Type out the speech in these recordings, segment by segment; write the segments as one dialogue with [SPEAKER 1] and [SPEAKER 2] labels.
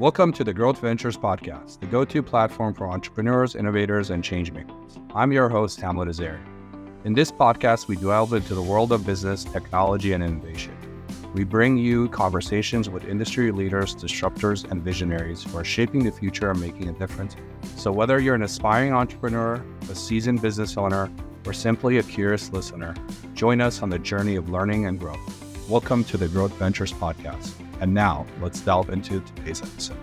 [SPEAKER 1] Welcome to the Growth Ventures Podcast, the go to platform for entrepreneurs, innovators, and changemakers. I'm your host, Hamlet Azarian. In this podcast, we delve into the world of business, technology, and innovation. We bring you conversations with industry leaders, disruptors, and visionaries who are shaping the future and making a difference. So, whether you're an aspiring entrepreneur, a seasoned business owner, or simply a curious listener, join us on the journey of learning and growth. Welcome to the Growth Ventures Podcast. And now, let's delve into today's episode.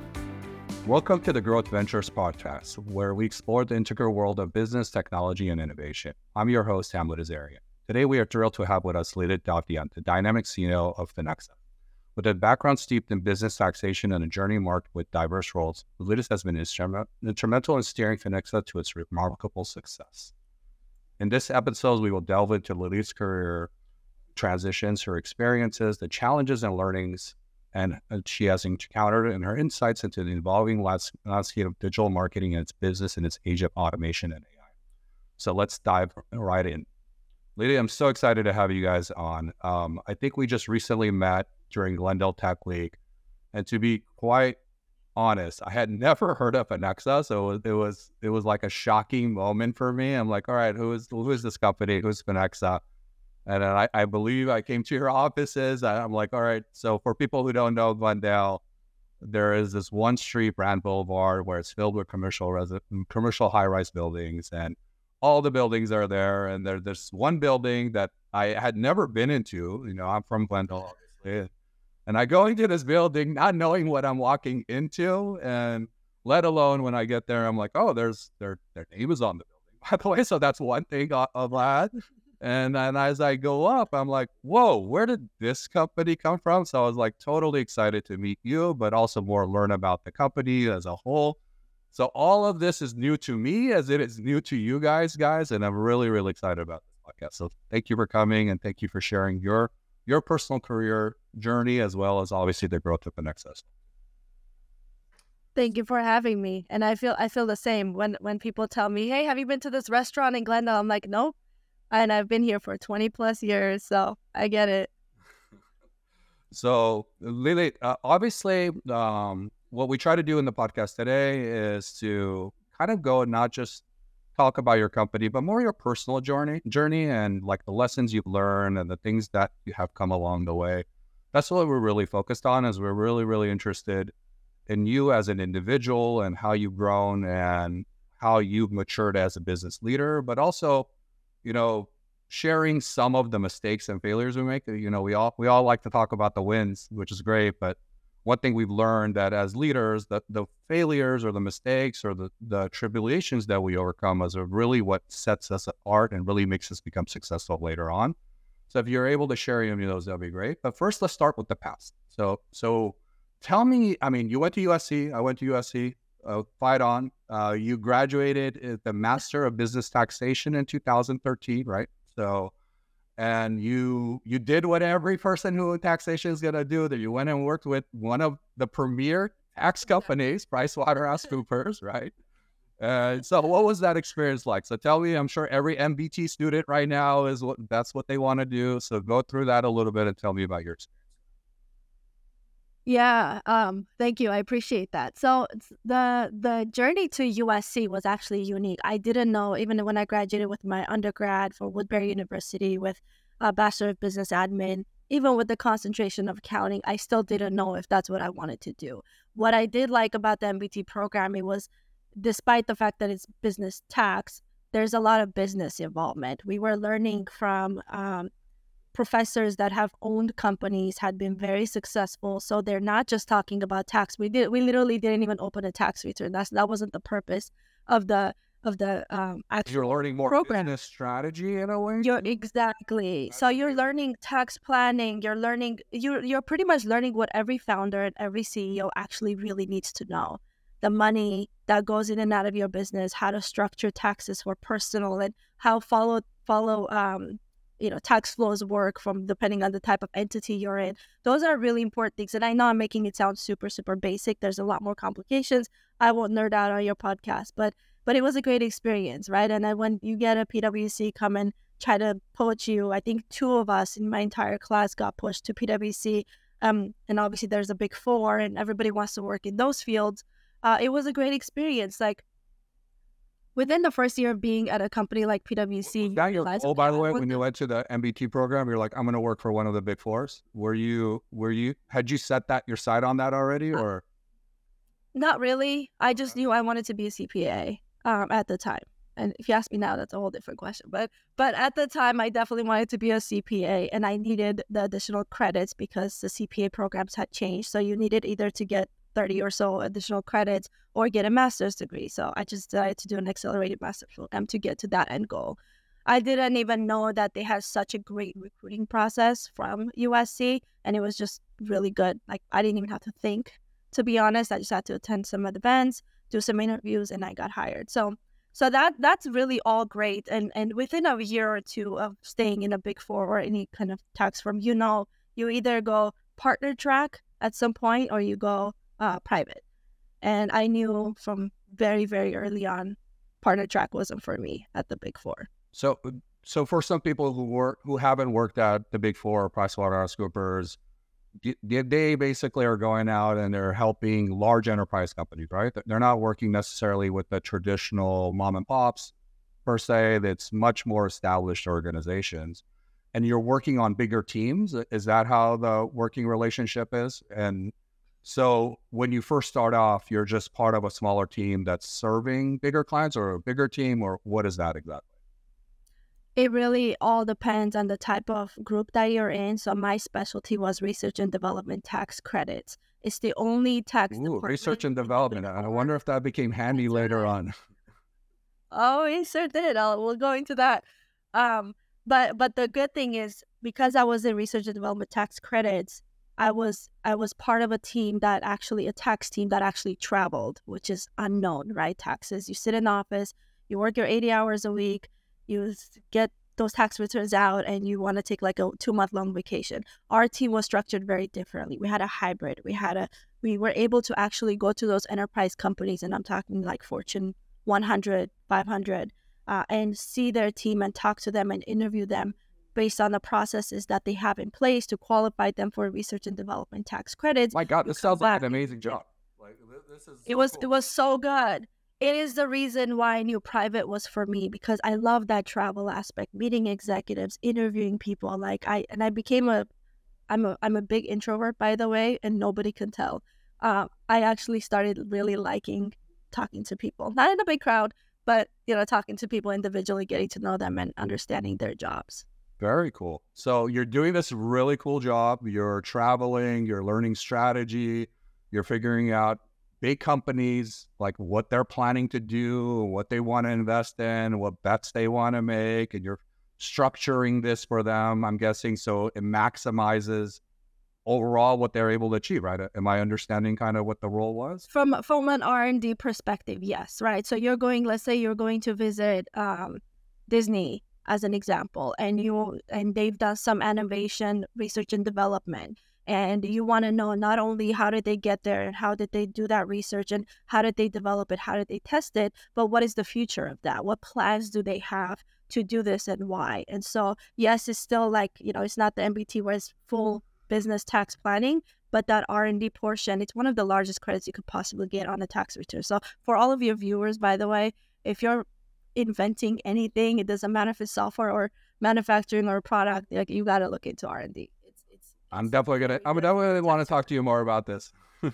[SPEAKER 1] Welcome to the Growth Ventures Podcast, where we explore the integral world of business, technology, and innovation. I'm your host, Hamlet Azarian. Today, we are thrilled to have with us Lilit Davtyan, the dynamic CEO of Phonexa. With a background steeped in business taxation and a journey marked with diverse roles, Lilit has been instrumental in steering Phonexa to its remarkable success. In this episode, we will delve into Lilit's career transitions, her experiences, the challenges and learnings and uh, she has encountered and her insights into the evolving landscape of digital marketing and its business and its age of automation and AI. So let's dive right in. Lydia, I'm so excited to have you guys on. Um, I think we just recently met during Glendale Tech Week, and to be quite honest, I had never heard of Phonexa, so it was, it was it was like a shocking moment for me. I'm like, all right, who is who is this company? Who's Phonexa? And I, I believe I came to your offices. I'm like, all right. So for people who don't know Glendale, there is this one street, Brand Boulevard, where it's filled with commercial resi- mm, commercial high-rise buildings, and all the buildings are there. And there, there's one building that I had never been into. You know, I'm from Glendale, obviously, and I go into this building not knowing what I'm walking into, and let alone when I get there, I'm like, oh, there's their their name is on the building, by the way. So that's one thing uh, of that. And then as I go up, I'm like, whoa, where did this company come from? So I was like totally excited to meet you, but also more learn about the company as a whole. So all of this is new to me as it is new to you guys, guys. And I'm really, really excited about this podcast. So thank you for coming and thank you for sharing your your personal career journey as well as obviously the growth of the Nexus.
[SPEAKER 2] Thank you for having me. And I feel I feel the same when when people tell me, "Hey, have you been to this restaurant in Glendale?" I'm like, "Nope." And I've been here for 20 plus years, so I get it.
[SPEAKER 1] So, Lily, uh, obviously, um, what we try to do in the podcast today is to kind of go and not just talk about your company, but more your personal journey, journey, and like the lessons you've learned and the things that you have come along the way. That's what we're really focused on. Is we're really, really interested in you as an individual and how you've grown and how you've matured as a business leader, but also you know, sharing some of the mistakes and failures we make. You know, we all we all like to talk about the wins, which is great, but one thing we've learned that as leaders, that the failures or the mistakes or the, the tribulations that we overcome is really what sets us apart and really makes us become successful later on. So if you're able to share any of those, that'd be great. But first, let's start with the past. So, so tell me. I mean, you went to USC. I went to USC uh, fight on. Uh, you graduated the Master of Business Taxation in 2013, right? So, and you you did what every person who in taxation is gonna do. That you went and worked with one of the premier tax companies, PricewaterhouseCoopers, right? Uh, so, what was that experience like? So, tell me. I'm sure every MBT student right now is what that's what they want to do. So, go through that a little bit and tell me about your experience.
[SPEAKER 2] Yeah, um, thank you. I appreciate that. So the the journey to USC was actually unique. I didn't know even when I graduated with my undergrad for Woodbury University with a Bachelor of Business Admin, even with the concentration of accounting, I still didn't know if that's what I wanted to do. What I did like about the MBT program, it was despite the fact that it's business tax, there's a lot of business involvement. We were learning from um, professors that have owned companies had been very successful. So they're not just talking about tax. We did we literally didn't even open a tax return. That's that wasn't the purpose of the of the um
[SPEAKER 1] actual you're learning more program. business strategy in a way
[SPEAKER 2] you're exactly so you're learning tax planning you're learning you're you're pretty much learning what every founder and every ceo actually really needs to know the money that goes in and out of your business how to structure taxes for personal and how follow follow um you know tax flows work from depending on the type of entity you're in those are really important things and i know i'm making it sound super super basic there's a lot more complications i won't nerd out on your podcast but but it was a great experience right and then when you get a pwc come and try to poach you i think two of us in my entire class got pushed to pwc um, and obviously there's a big four, and everybody wants to work in those fields. Uh, it was a great experience. Like within the first year of being at a company like PwC.
[SPEAKER 1] Oh, by the way, when you went to the MBT program, you're like, I'm going to work for one of the big fours. Were you? Were you? Had you set that your sight on that already, uh, or?
[SPEAKER 2] Not really. I just knew I wanted to be a CPA um, at the time. And if you ask me now, that's a whole different question. But but at the time, I definitely wanted to be a CPA, and I needed the additional credits because the CPA programs had changed. So you needed either to get 30 or so additional credits or get a master's degree. So I just decided to do an accelerated master's program to get to that end goal. I didn't even know that they had such a great recruiting process from USC, and it was just really good. Like I didn't even have to think, to be honest. I just had to attend some of the events, do some interviews, and I got hired. So, so that that's really all great. And and within a year or two of staying in a big four or any kind of tax firm, you know, you either go partner track at some point or you go uh, private. And I knew from very, very early on, partner track wasn't for me at the Big Four.
[SPEAKER 1] So, so for some people who work who haven't worked at the Big Four, PricewaterhouseCoopers, they basically are going out and they're helping large enterprise companies, right? They're not working necessarily with the traditional mom and pops per se. That's much more established organizations, and you're working on bigger teams. Is that how the working relationship is? And so when you first start off, you're just part of a smaller team that's serving bigger clients or a bigger team, or what is that exactly?
[SPEAKER 2] It really all depends on the type of group that you're in. So my specialty was research and development tax credits. It's the only tax
[SPEAKER 1] Ooh, research and development. I wonder if that became handy later on.
[SPEAKER 2] Oh, it sure did. I'll, we'll go into that. Um, but but the good thing is because I was in research and development tax credits, I was I was part of a team that actually a tax team that actually traveled, which is unknown, right? Taxes. You sit in the office, you work your 80 hours a week, you get those tax returns out and you want to take like a two month long vacation. Our team was structured very differently. We had a hybrid. We had a we were able to actually go to those enterprise companies and I'm talking like Fortune 100, 500 uh, and see their team and talk to them and interview them based on the processes that they have in place to qualify them for research and development tax credits.
[SPEAKER 1] My God, this sounds like an amazing job. Like
[SPEAKER 2] this is. So it was. Cool. It was so good. It is the reason why I knew private was for me because I love that travel aspect, meeting executives, interviewing people. Like I and I became a, I'm a I'm a big introvert by the way, and nobody can tell. Uh, I actually started really liking talking to people, not in a big crowd, but you know, talking to people individually, getting to know them, and understanding their jobs.
[SPEAKER 1] Very cool. So you're doing this really cool job. You're traveling, you're learning strategy, you're figuring out big companies, like what they're planning to do, what they want to invest in, what bets they want to make, and you're structuring this for them, I'm guessing. So it maximizes overall what they're able to achieve, right? Am I understanding kind of what the role was?
[SPEAKER 2] From from an R and D perspective, yes, right. So you're going, let's say you're going to visit um, Disney as an example and you and they've done some innovation research and development and you want to know not only how did they get there and how did they do that research and how did they develop it how did they test it but what is the future of that? What plans do they have to do this and why? And so yes it's still like you know it's not the mbt where it's full business tax planning but that r&d portion it's one of the largest credits you could possibly get on a tax return. So for all of your viewers by the way if you're inventing anything. It doesn't matter if it's software or manufacturing or product. Like you got to look into R and D. It's,
[SPEAKER 1] it's, I'm definitely gonna. I'm definitely want to talk to you more about this.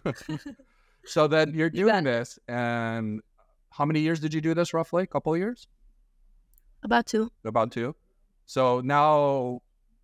[SPEAKER 1] so then you're doing you this, and how many years did you do this roughly? A couple of years?
[SPEAKER 2] About two.
[SPEAKER 1] About two. So now,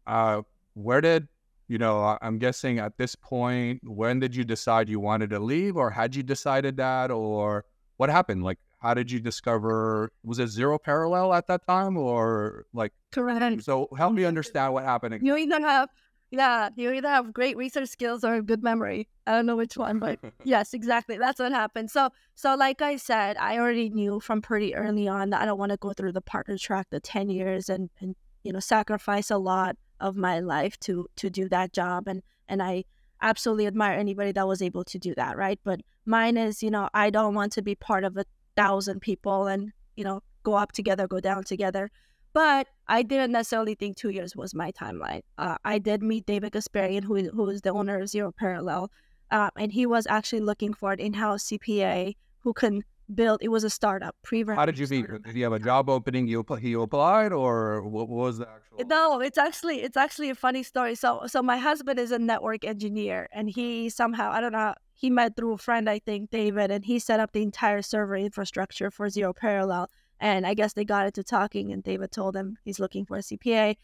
[SPEAKER 1] uh, where did you know? I'm guessing at this point, when did you decide you wanted to leave, or had you decided that, or what happened? Like, how did you discover was it zero parallel at that time or like
[SPEAKER 2] correct.
[SPEAKER 1] so help me understand what happened
[SPEAKER 2] you either have yeah you either have great research skills or good memory. I don't know which one but yes exactly that's what happened. So so like i said i already knew from pretty early on that i don't want to go through the partner track the 10 years and and you know sacrifice a lot of my life to to do that job and and i absolutely admire anybody that was able to do that right? But mine is you know i don't want to be part of a thousand people and you know go up together go down together But I didn't necessarily think two years was my timeline. Uh, I did meet David Gasparian, who who is the owner of Zero Parallel, uh, and he was actually looking for an in-house CPA who can build. It was a startup. Pre.
[SPEAKER 1] How did you meet? Did you have a job opening? You he applied, or what was the actual?
[SPEAKER 2] No, it's actually it's actually a funny story. So so my husband is a network engineer, and he somehow I don't know he met through a friend I think David, and he set up the entire server infrastructure for Zero Parallel and I guess they got into talking, and David told him he's looking for a CPA.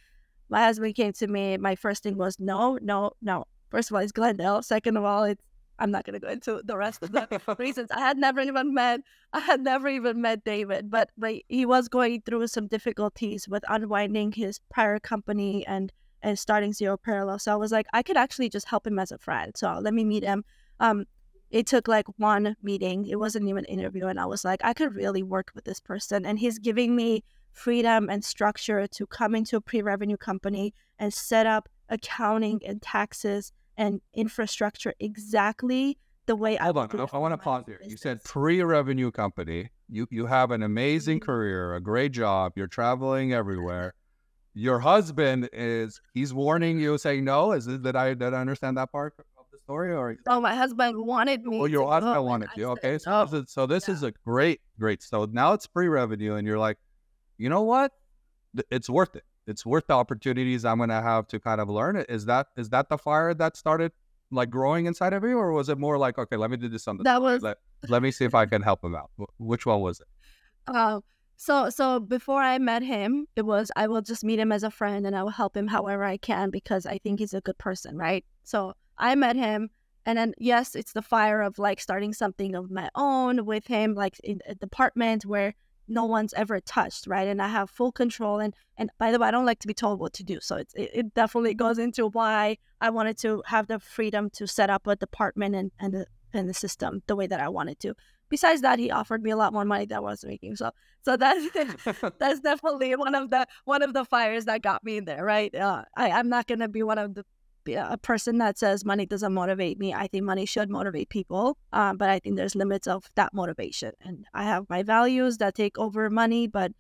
[SPEAKER 2] My husband came to me. My first thing was no, no, no. First of all, it's Glendale. Second of all, it's I'm not gonna go into the rest of the reasons. I had never even met I had never even met David, but but he was going through some difficulties with unwinding his prior company and and starting Zero Parallel. So I was like, I could actually just help him as a friend. So let me meet him. Um, it took like one meeting. It wasn't even an interview. And I was like, I could really work with this person. And he's giving me freedom and structure to come into a pre revenue company and set up accounting and taxes and infrastructure exactly the way
[SPEAKER 1] Hold
[SPEAKER 2] I
[SPEAKER 1] on. I, I want to pause here. You said pre revenue company. You, you have an amazing
[SPEAKER 2] Mm-hmm.
[SPEAKER 1] career, a great job. You're traveling everywhere. Your husband is, he's warning you, saying no. Is it that I, that I understand that part of the story? Or
[SPEAKER 2] Oh, my husband wanted me.
[SPEAKER 1] Well, your
[SPEAKER 2] to
[SPEAKER 1] husband
[SPEAKER 2] go,
[SPEAKER 1] wanted you.
[SPEAKER 2] said,
[SPEAKER 1] Okay. So,
[SPEAKER 2] "No."
[SPEAKER 1] this is, so this
[SPEAKER 2] Yeah.
[SPEAKER 1] is a great, great. So now it's pre revenue, and you're like, you know what? It's worth it. It's worth the opportunities I'm to have to kind of learn it. Is that is that the fire that started like growing inside of you, or was it more like, okay, let me do this on the
[SPEAKER 2] That was-
[SPEAKER 1] let, let me see if I can help him out. Which one was it?
[SPEAKER 2] Uh, so so before I met him, it was I will just meet him as a friend and I will help him however I can because I think he's a good person, right? So I met him and then yes, it's the fire of like starting something of my own with him, like in a department where no one's ever touched, right? And I have full control and and by the way, I don't like to be told what to do. So it's, it, it definitely goes into why I wanted to have the freedom to set up a department and, and the and the system the way that I wanted to. Besides that, he offered me a lot more money than I was making. So so that's that's definitely one of the one of the fires that got me in there, right? Uh, I I'm not gonna be one of the a person that says money doesn't motivate me. I think money should motivate people, um, but I think there's limits of that motivation. And I have my values that take over money, but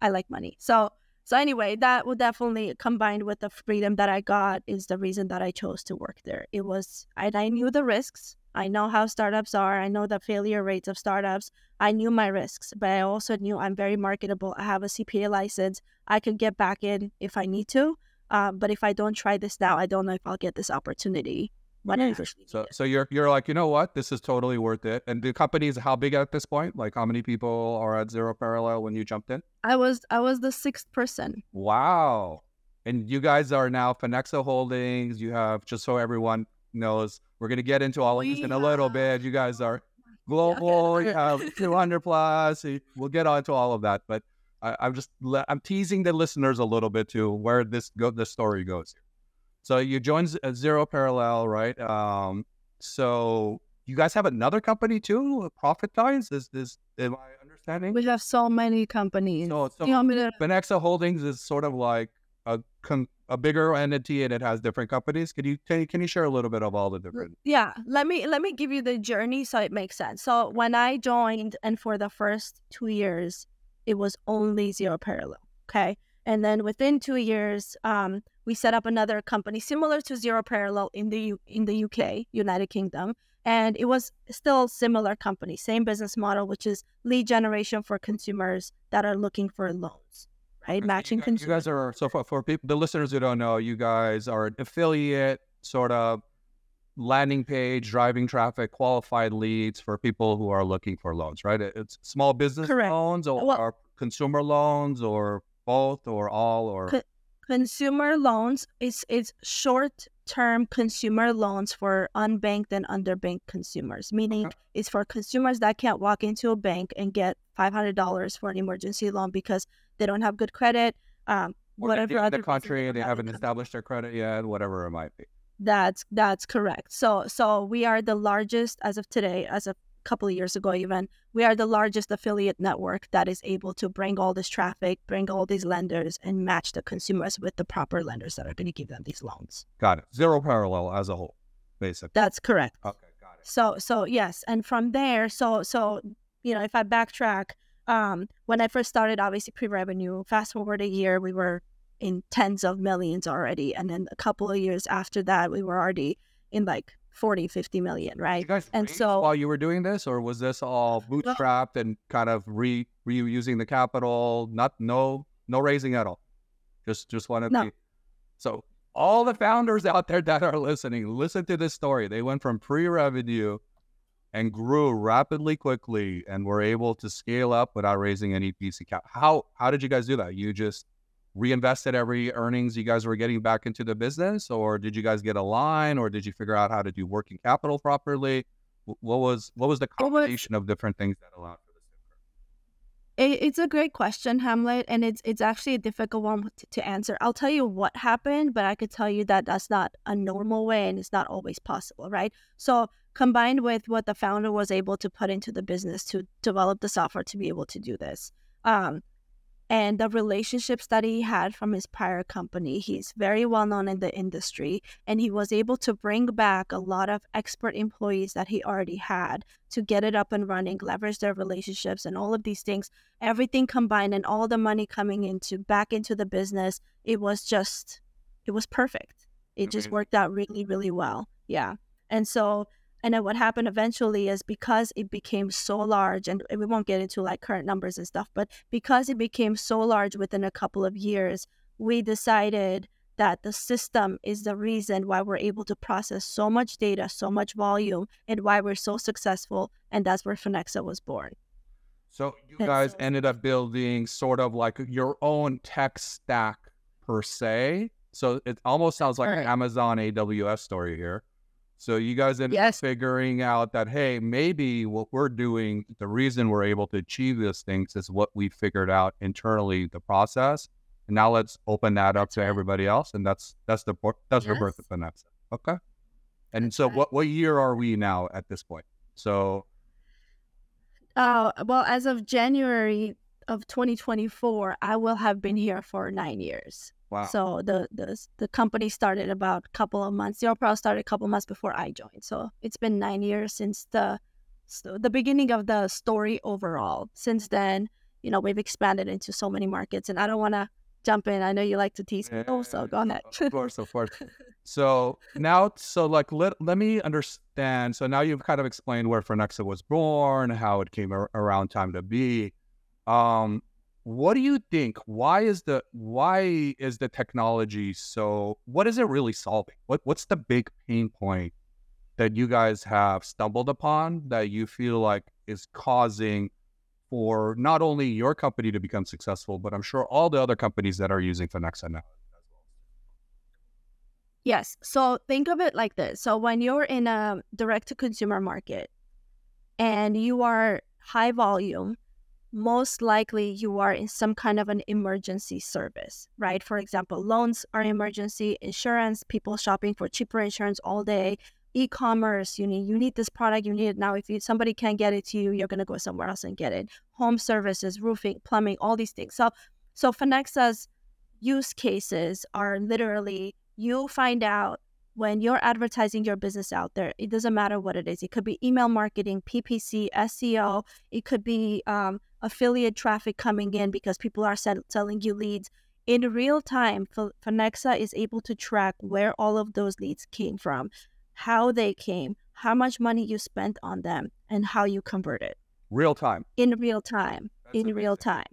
[SPEAKER 2] I like money. So so anyway, that would definitely combined with the freedom that I got is the reason that I chose to work there. It was and I knew the risks. I know how startups are. I know the failure rates of startups. I knew my risks, but I also knew I'm very marketable. I have a CPA license. I could get back in if I need to. Um, but if I don't try this now, I don't know if I'll get this opportunity. When I eventually
[SPEAKER 1] So so you're you're like, you know what? This is totally worth it. And the company is how big at this point? Like how many people are at Zero Parallel when you jumped in?
[SPEAKER 2] I was I was the sixth person.
[SPEAKER 1] Wow. And you guys are now Phonexa Holdings. You have, just so everyone knows, we're going to get into all of this
[SPEAKER 2] We
[SPEAKER 1] in a little bit. You guys are global, you have 200 plus. y- We'll get on to all of that. But I, I'm just, I'm teasing the listeners a little bit to where this go, the story goes. So you joined Z- uh, Zero Parallel, right? Um, so you guys have another company too, Profit Times? Is this, am I understanding?
[SPEAKER 2] We have so many companies.
[SPEAKER 1] So, so
[SPEAKER 2] you to
[SPEAKER 1] Phonexa Holdings is sort of like a con- a bigger entity and it has different companies. Can you can you, can you share a little bit of all the different?
[SPEAKER 2] yeah let me let me give you the journey so it makes sense so when i joined and for the first two years it was only zero parallel okay? And then within two years um, we set up another company similar to zero parallel in the U- in the uk united kingdom and it was still similar company same business model which is lead generation for consumers that are looking for loans right? Matching
[SPEAKER 1] you, guys, you guys are so for, for people the listeners who don't know, you guys are an affiliate sort of landing page driving traffic qualified leads for people who are looking for loans right it's small business
[SPEAKER 2] Correct.
[SPEAKER 1] loans or,
[SPEAKER 2] Well-
[SPEAKER 1] or consumer loans or both or all or
[SPEAKER 2] Co- consumer loans is is short term consumer loans for unbanked and underbanked consumers meaning
[SPEAKER 1] Okay.
[SPEAKER 2] it's for consumers that can't walk into a bank and get $500 for an emergency loan because they don't have good credit um, whatever
[SPEAKER 1] they're in
[SPEAKER 2] other
[SPEAKER 1] the country they
[SPEAKER 2] have
[SPEAKER 1] haven't established their credit yet whatever it might be
[SPEAKER 2] that's that's correct. So so we are the largest as of today as a couple of years ago even we are the largest affiliate network that is able to bring all this traffic bring all these lenders and match the consumers with the proper lenders that are going to give them these loans.
[SPEAKER 1] Got it. Zero parallel as a whole basically.
[SPEAKER 2] That's correct.
[SPEAKER 1] Okay got it.
[SPEAKER 2] So so yes and from there so so you know if i backtrack Um, when I first started, obviously pre-revenue. Fast forward a year, we were in tens of millions already, and then a couple of years after that, we were already in like 40, 50 million, right? And so
[SPEAKER 1] while you were doing this, or was this all bootstrapped and kind of re reusing the capital? Not no no raising at all. Just just want to
[SPEAKER 2] No.
[SPEAKER 1] be so all the founders out there that are listening, listen to this story. They went from pre-revenue and grew rapidly quickly and were able to scale up without raising any VC cap. How how did you guys do that? You just reinvested every earnings you guys were getting back into the business or did you guys get a line or did you figure out how to do working capital properly what was what was the combination of different things that allowed for this
[SPEAKER 2] It, it's a great question, Hamlet, and it's it's actually a difficult one to, to answer. I'll tell you what happened, but I could tell you that that's not a normal way, and it's not always possible, right? So combined with what the founder was able to put into the business to develop the software to be able to do this, um, and the relationships that he had from his prior company, he's very well known in the industry, and he was able to bring back a lot of expert employees that he already had to get it up and running, leverage their relationships, and all of these things. Everything combined and all the money coming into back into the business it was just it was perfect. It just worked out really really well. Yeah. And so and then what happened eventually is because it became so large and we won't get into like current numbers and stuff but because it became so large within a couple of years we decided that the system is the reason why we're able to process so much data so much volume and why we're so successful and that's where Phonexa was born.
[SPEAKER 1] So you
[SPEAKER 2] That's
[SPEAKER 1] guys
[SPEAKER 2] so-
[SPEAKER 1] ended up building sort of like your own tech stack per se? So it almost sounds like an amazon aws story here so you guys ended up figuring out that hey maybe what we're doing the reason we're able to achieve these things is what we figured out internally the process. And now let's open that up to everybody else and that's that's the that's the birth
[SPEAKER 2] Yes.
[SPEAKER 1] of Phonexa. okay? And
[SPEAKER 2] That's
[SPEAKER 1] so what what year are we now at this point? So
[SPEAKER 2] Uh, well, as of January of 2024, I will have been here for nine years.
[SPEAKER 1] wow
[SPEAKER 2] So the, the the company started about a couple of months. Zero Pro started a couple of months before I joined. So it's been nine years since the so the beginning of the story overall. Since then, you know, we've expanded into so many markets, and I don't want to jump in. I know you like to tease me. Oh, so go ahead.
[SPEAKER 1] Of course, of course. So now, so like, let, let me understand. So now you've kind of explained where Phonexa was born, how it came ar- around time to be. Um, what do you think? Why is the why is the technology so? What is it really solving? What what's the big pain point that you guys have stumbled upon that you feel like is causing for not only your company to become successful, but I'm sure all the other companies that are using Phonexa now.
[SPEAKER 2] Yes. So think of it like this. So when you're in a direct to consumer market and you are high volume, most likely you are in some kind of an emergency service, right? For example, loans are emergency, insurance, people shopping for cheaper insurance all day, e-commerce, you need you need this product, you need it now. If you, somebody can't get it to you, you're gonna go somewhere else and get it. Home services, roofing, plumbing, all these things. So so Phonexa's use cases are literally you find out when you're advertising your business out there, it doesn't matter what it is. It could be email marketing, PPC, SEO. It could be um, affiliate traffic coming in because people are sell- selling you leads. In real time, F- Phonexa is able to track where all of those leads came from, how they came, how much money you spent on them, and how you converted
[SPEAKER 1] Real time.
[SPEAKER 2] in real time.
[SPEAKER 1] That's
[SPEAKER 2] in real time.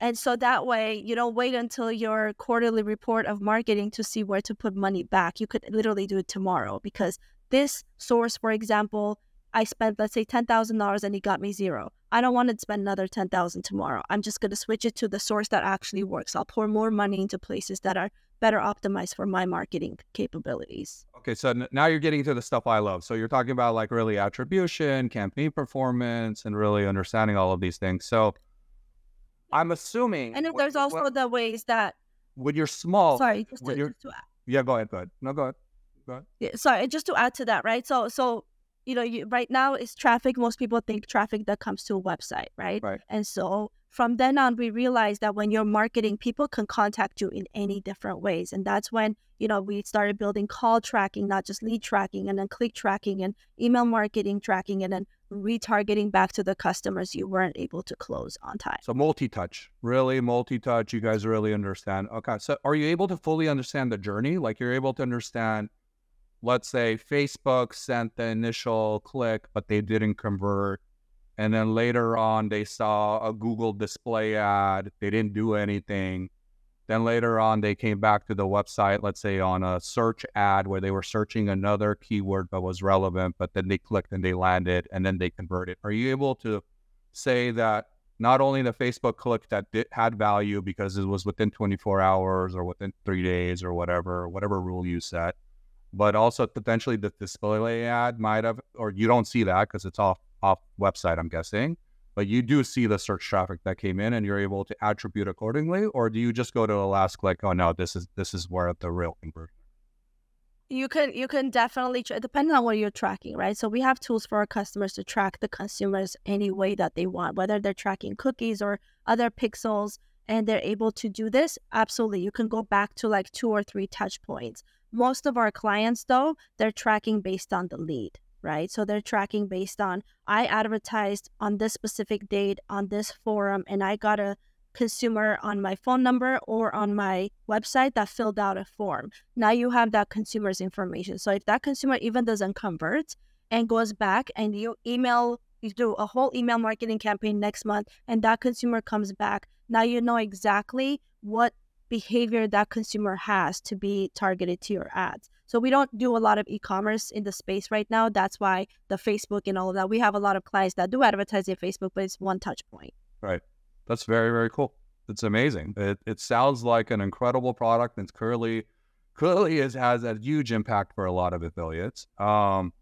[SPEAKER 2] And so that way, you don't wait until your quarterly report of marketing to see where to put money back. You could literally do it tomorrow because this source, for example, I spent, let's say, $10,000 and it got me zero. I don't want to spend another 10000 tomorrow. I'm just going to switch it to the source that actually works. I'll pour more money into places that are better optimized for my marketing capabilities.
[SPEAKER 1] Okay, so n- now you're getting to the stuff I love. So you're talking about like really attribution, campaign performance, and really understanding all of these things. So I'm assuming,
[SPEAKER 2] And there's
[SPEAKER 1] wh-
[SPEAKER 2] also the ways that,
[SPEAKER 1] when you're small.
[SPEAKER 2] sorry, just to, just to
[SPEAKER 1] yeah, go ahead, go ahead. No, go ahead. Go ahead.
[SPEAKER 2] Yeah, sorry, just to add to that, right? So, so you know, you, right now is traffic. Most people think traffic that comes to a website, right?
[SPEAKER 1] Right.
[SPEAKER 2] And so from then on, we realized that when you're marketing, people can contact you in any different ways. And that's when, you know, we started building call tracking, not just lead tracking, and then click tracking and email marketing tracking, and then retargeting back to the customers you weren't able to close on time.
[SPEAKER 1] So multi-touch, really multi-touch. You guys really understand. Okay. So are you able to fully understand the journey? Like you're able to understand, let's say Facebook sent the initial click, but they didn't convert. And then later on, they saw a Google display ad. They didn't do anything. Then later on, they came back to the website, let's say on a search ad where they were searching another keyword that was relevant, but then they clicked and they landed and then they converted. Are you able to say that not only the Facebook click that did, had value because it was within 24 hours or within three days or whatever, whatever rule you set, but also potentially the display ad might have, or you don't see that because it's off off website, I'm guessing but you do see the search traffic that came in and you're able to attribute accordingly or do you just go to the last click oh no this is this is where the real conversion
[SPEAKER 2] you can you can definitely tra- depending on what you're tracking right? So we have tools for our customers to track the consumers any way that they want whether they're tracking cookies or other pixels and they're able to do this absolutely. You can go back to like two or three touch points. Most of our clients though they're tracking based on the lead right? So they're tracking based on I advertised on this specific date on this forum and I got a consumer on my phone number or on my website that filled out a form. Now you have that consumer's information. So if that consumer even doesn't convert and goes back and you email you do a whole email marketing campaign next month and that consumer comes back, now you know exactly what behavior that consumer has to be targeted to your ads. So we don't do a lot of e-commerce in the space right now. That's why the Facebook and all of that. We have a lot of clients that do advertise in Facebook, but it's one touch point.
[SPEAKER 1] Right. That's very, very cool. It's amazing. It, it sounds like an incredible product. It's clearly clearly is, has a huge impact for a lot of affiliates. Um,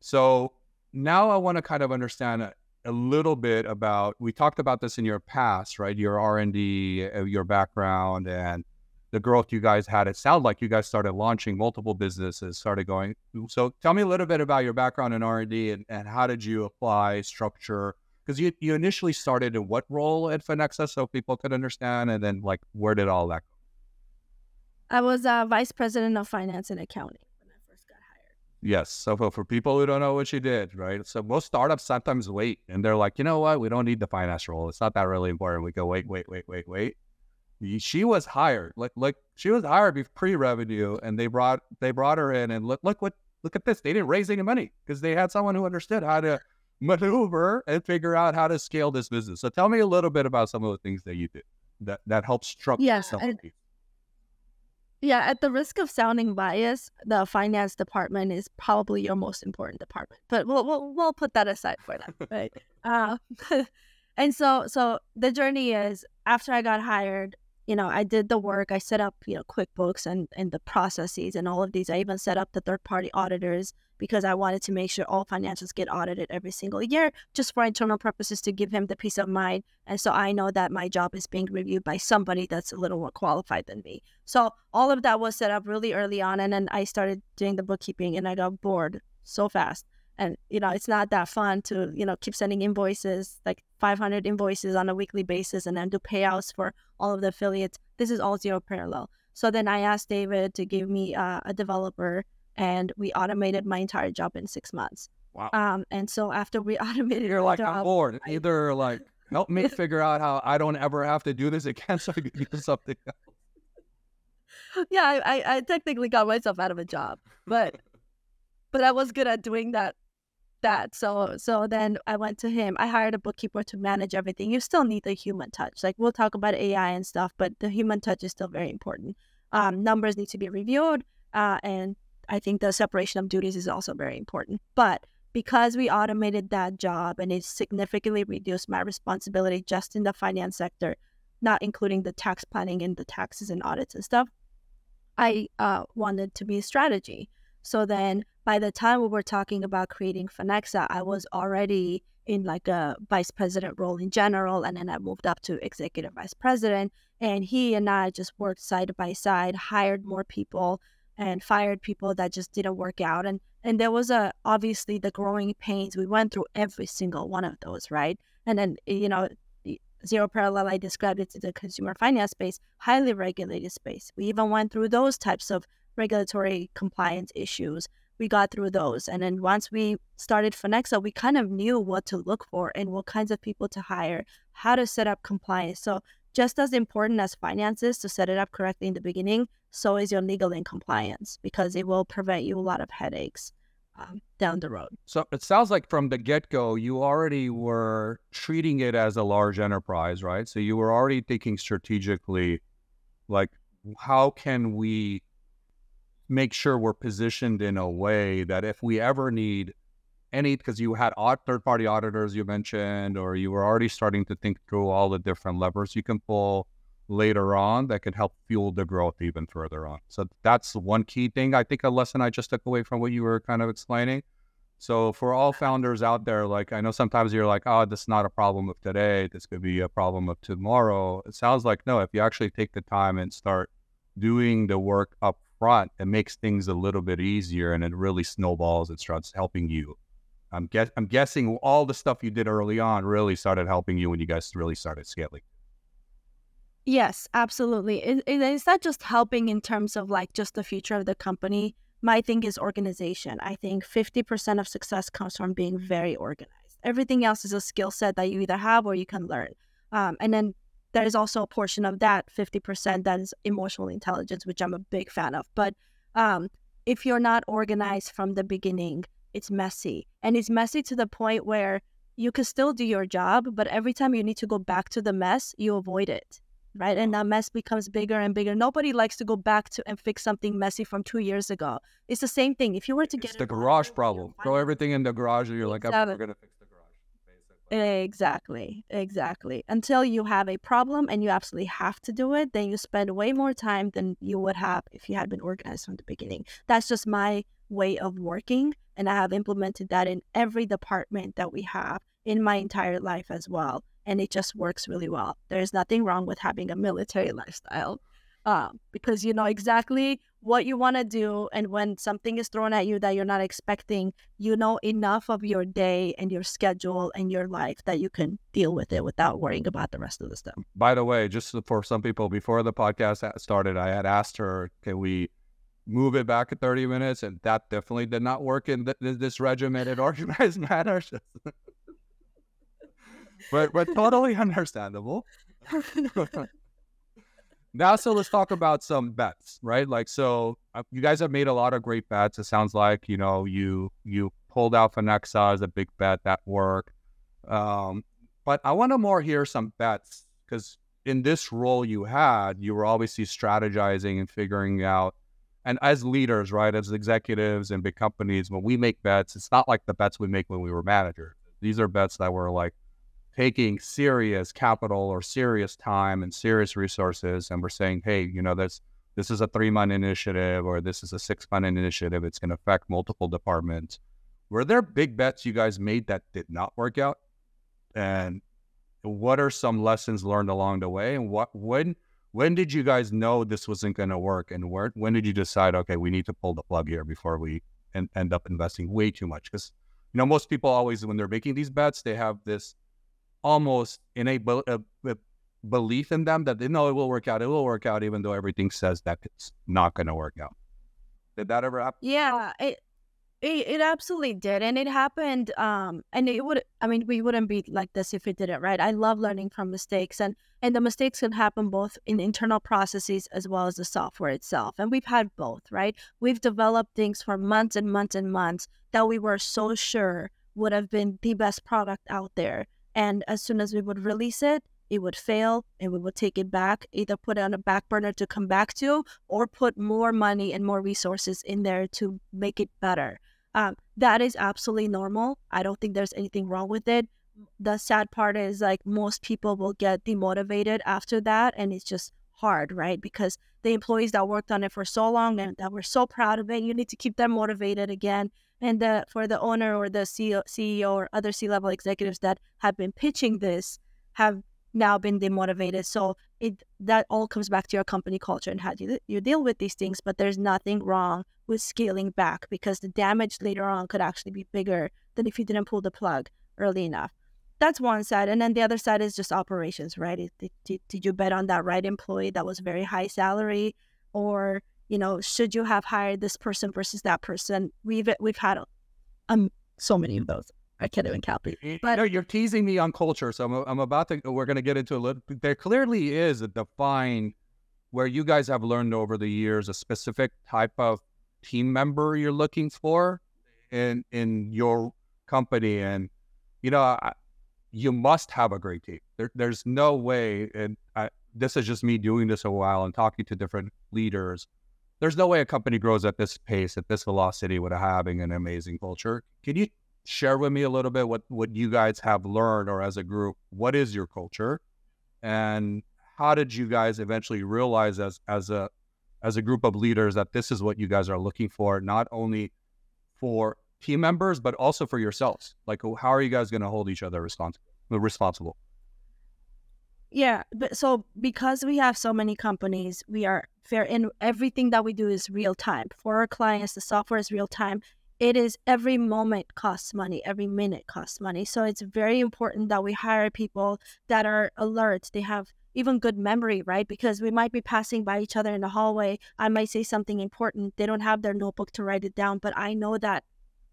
[SPEAKER 1] so now I want to kind of understand a, a, little bit about. We talked about this in your past, right? Your R and D, uh, your background, and the growth you guys had. It sounded like you guys started launching multiple businesses, started going. So tell me a little bit about your background in R and D and, how did you apply structure? Because you, you initially started in what role at Phonexa so people could understand, and then like where did all that go?
[SPEAKER 2] I was uh, vice president of finance and accounting when I first got hired.
[SPEAKER 1] Yes. So for, for people who don't know what you did, right? So most startups sometimes wait and they're like, you know what? We don't need the finance role. It's not that really important. We go, wait, wait, wait, wait, wait she was hired like like she was hired pre-revenue and they brought they brought her in and look look what look at this they didn't raise any money because they had someone who understood how to maneuver and figure out how to scale this business. So tell me a little bit about some of the things that you did that that helps structure
[SPEAKER 2] yes yeah at the risk of sounding biased the finance department is probably your most important department but we'll we'll, we'll put that aside for now right? Uh, and so so the journey is after i got hired you know, I did the work. I set up, you know, QuickBooks and, and the processes and all of these. I even set up the third party auditors because I wanted to make sure all financials get audited every single year just for internal purposes to give him the peace of mind. And so I know that my job is being reviewed by somebody that's a little more qualified than me. So all of that was set up really early on. And then I started doing the bookkeeping and I got bored so fast and you know it's not that fun to you know keep sending invoices like 500 invoices on a weekly basis and then do payouts for all of the affiliates. This is all zero parallel. So then i asked david to give me uh, a developer and we automated my entire job in six months.
[SPEAKER 1] Wow.
[SPEAKER 2] Um and so after we automated
[SPEAKER 1] you're like job, i'm bored either like help me figure out how i don't ever have to do this again so i can do something else.
[SPEAKER 2] Yeah I, I technically got myself out of a job but but i was good at doing that that. So so then I went to him. I hired a bookkeeper to manage everything. You still need the human touch. Like we'll talk about AI and stuff, but the human touch is still very important. Um, numbers need to be reviewed, uh, and I think the separation of duties is also very important. But because we automated that job and it significantly reduced my responsibility just in the finance sector, not including the tax planning and the taxes and audits and stuff, I uh, wanted to be a strategy. So then by the time we were talking about creating Phonexa, I was already in like a vice president role in general. And then I moved up to executive vice president. And he and I just worked side by side, hired more people and fired people that just didn't work out. And and there was a obviously the growing pains. We went through every single one of those, right? And then eh, you know, zero parallel, I described it to the consumer finance space, highly regulated space. We even went through those types of regulatory compliance issues. We got through those. And then once we started Phonexa, we kind of knew what to look for and what kinds of people to hire, how to set up compliance. So just as important as finances to set it up correctly in the beginning, so is your legal and compliance because it will prevent you a lot of headaches um, down the road.
[SPEAKER 1] So it sounds like from the get go, you already were treating it as a large enterprise, right? So you were already thinking strategically, like, how can we make sure we're positioned in a way that if we ever need any, because you had third party auditors you mentioned, or you were already starting to think through all the different levers you can pull later on that can help fuel the growth even further on. So that's one key thing. I think a lesson I just took away from what you were kind of explaining. So for all founders out there, like I know sometimes you're like, oh, this is not a problem of today. This could be a problem of tomorrow. It sounds like no, if you actually take the time and start doing the work up front, it makes things a little bit easier and it really snowballs and starts helping you. I'm guess I'm guessing all the stuff you did early on really started helping you when you guys really started scaling.
[SPEAKER 2] Yes, absolutely. It, it, it's not just helping in terms of like just the future of the company. My thing is organization. I think 50% of success comes from being very organized. Everything else is a skill set that you either have or you can learn. Um, and then there is also a portion of that 50% that is emotional intelligence, which I'm a big fan of. But um, if you're not organized from the beginning, it's messy. And it's messy to the point where you can still do your job, but every time you need to go back to the mess, you avoid it right? And that mess becomes bigger and bigger. Nobody likes to go back to and fix something messy from two years ago. It's the same thing. If you were to get
[SPEAKER 1] it's the garage problem, throw everything in the garage, and you're like. I'm never gonna fix the garage.
[SPEAKER 2] Basically. Exactly, exactly. Until you have a problem and you absolutely have to do it, then you spend way more time than you would have if you had been organized from the beginning. That's just my way of working, and I have implemented that in every department that we have in my entire life as well and it just works really well. There's nothing wrong with having a military lifestyle um, because you know exactly what you want to do. And when something is thrown at you that you're not expecting, you know enough of your day and your schedule and your life that you can deal with it without worrying about the rest of the stuff.
[SPEAKER 1] By the way, just for some people, before the podcast started, I had asked her, can we move it back at 30 minutes? And that definitely did not work in th- this regimented, organized manner but but totally understandable. Now, so let's talk about some bets, right? Like, so uh, you guys have made a lot of great bets. It sounds like you know you you pulled out Phonexa as a big bet that worked. Um, but I want to more hear some bets because in this role you had, you were obviously strategizing and figuring out. And as leaders, right, as executives in big companies, when we make bets, it's not like the bets we make when we were managers. These are bets that were like, taking serious capital or serious time and serious resources and we're saying hey you know this this is a three month initiative or this is a six month initiative it's going to affect multiple departments were there big bets you guys made that did not work out? And what are some lessons learned along the way and what when when did you guys know this wasn't going to work and where when did you decide okay we need to pull the plug here before we en- end up investing way too much? Because you know most people always when they're making these bets they have this almost in a, a, belief in them that they know it will work out. It will work out, even though everything says that it's not going to work out. Did that ever happen?
[SPEAKER 2] Yeah, it, it it absolutely did, and it happened. Um, and it would. I mean, we wouldn't be like this if it didn't, right? I love learning from mistakes, and and the mistakes can happen both in internal processes as well as the software itself. And we've had both, right? We've developed things for months and months and months that we were so sure would have been the best product out there and as soon as we would release it, it would fail and we would take it back, either put it on a back burner to come back to or put more money and more resources in there to make it better. Um, that is absolutely normal. I don't think there's anything wrong with it. The sad part is like most people will get demotivated after that and it's just hard, right? Because the employees that worked on it for so long and that were so proud of it, you need to keep them motivated again and the, for the owner or the CEO, or other C-level executives that have been pitching this have now been demotivated. So it that all comes back to your company culture and how you you deal with these things. But there's nothing wrong with scaling back because the damage later on could actually be bigger than if you didn't pull the plug early enough. that's one side. And then the other side is just operations, right? Did, did, did you bet on that right employee that was very high salary? Or, you know, should you have hired this person versus that person? We've we've had um so many of those. I can't even count.
[SPEAKER 1] But no, you're teasing me on culture, so I'm, I'm about to. We're going to get into a little. There clearly is a defined where you guys have learned over the years a specific type of team member you're looking for in in your company, and you know, I, you must have a great team. There, there's no way, and I, this is just me doing this a while and talking to different leaders. There's no way a company grows at this pace, at this velocity, without having an amazing culture. Can you share with me a little bit what what you guys have learned, or as a group, what is your culture, and how did you guys eventually realize as as a as a group of leaders that this is what you guys are looking for, not only for team members, but also for yourselves? Like, how are you guys going to hold each other responsible? Responsible.
[SPEAKER 2] Yeah, but so because we have so many companies, we are fair, and everything that we do is real time for our clients. The software is real time. It is every moment costs money, every minute costs money. So it's very important that we hire people that are alert. They have even good memory, right? Because we might be passing by each other in the hallway. I might say something important. They don't have their notebook to write it down, but I know that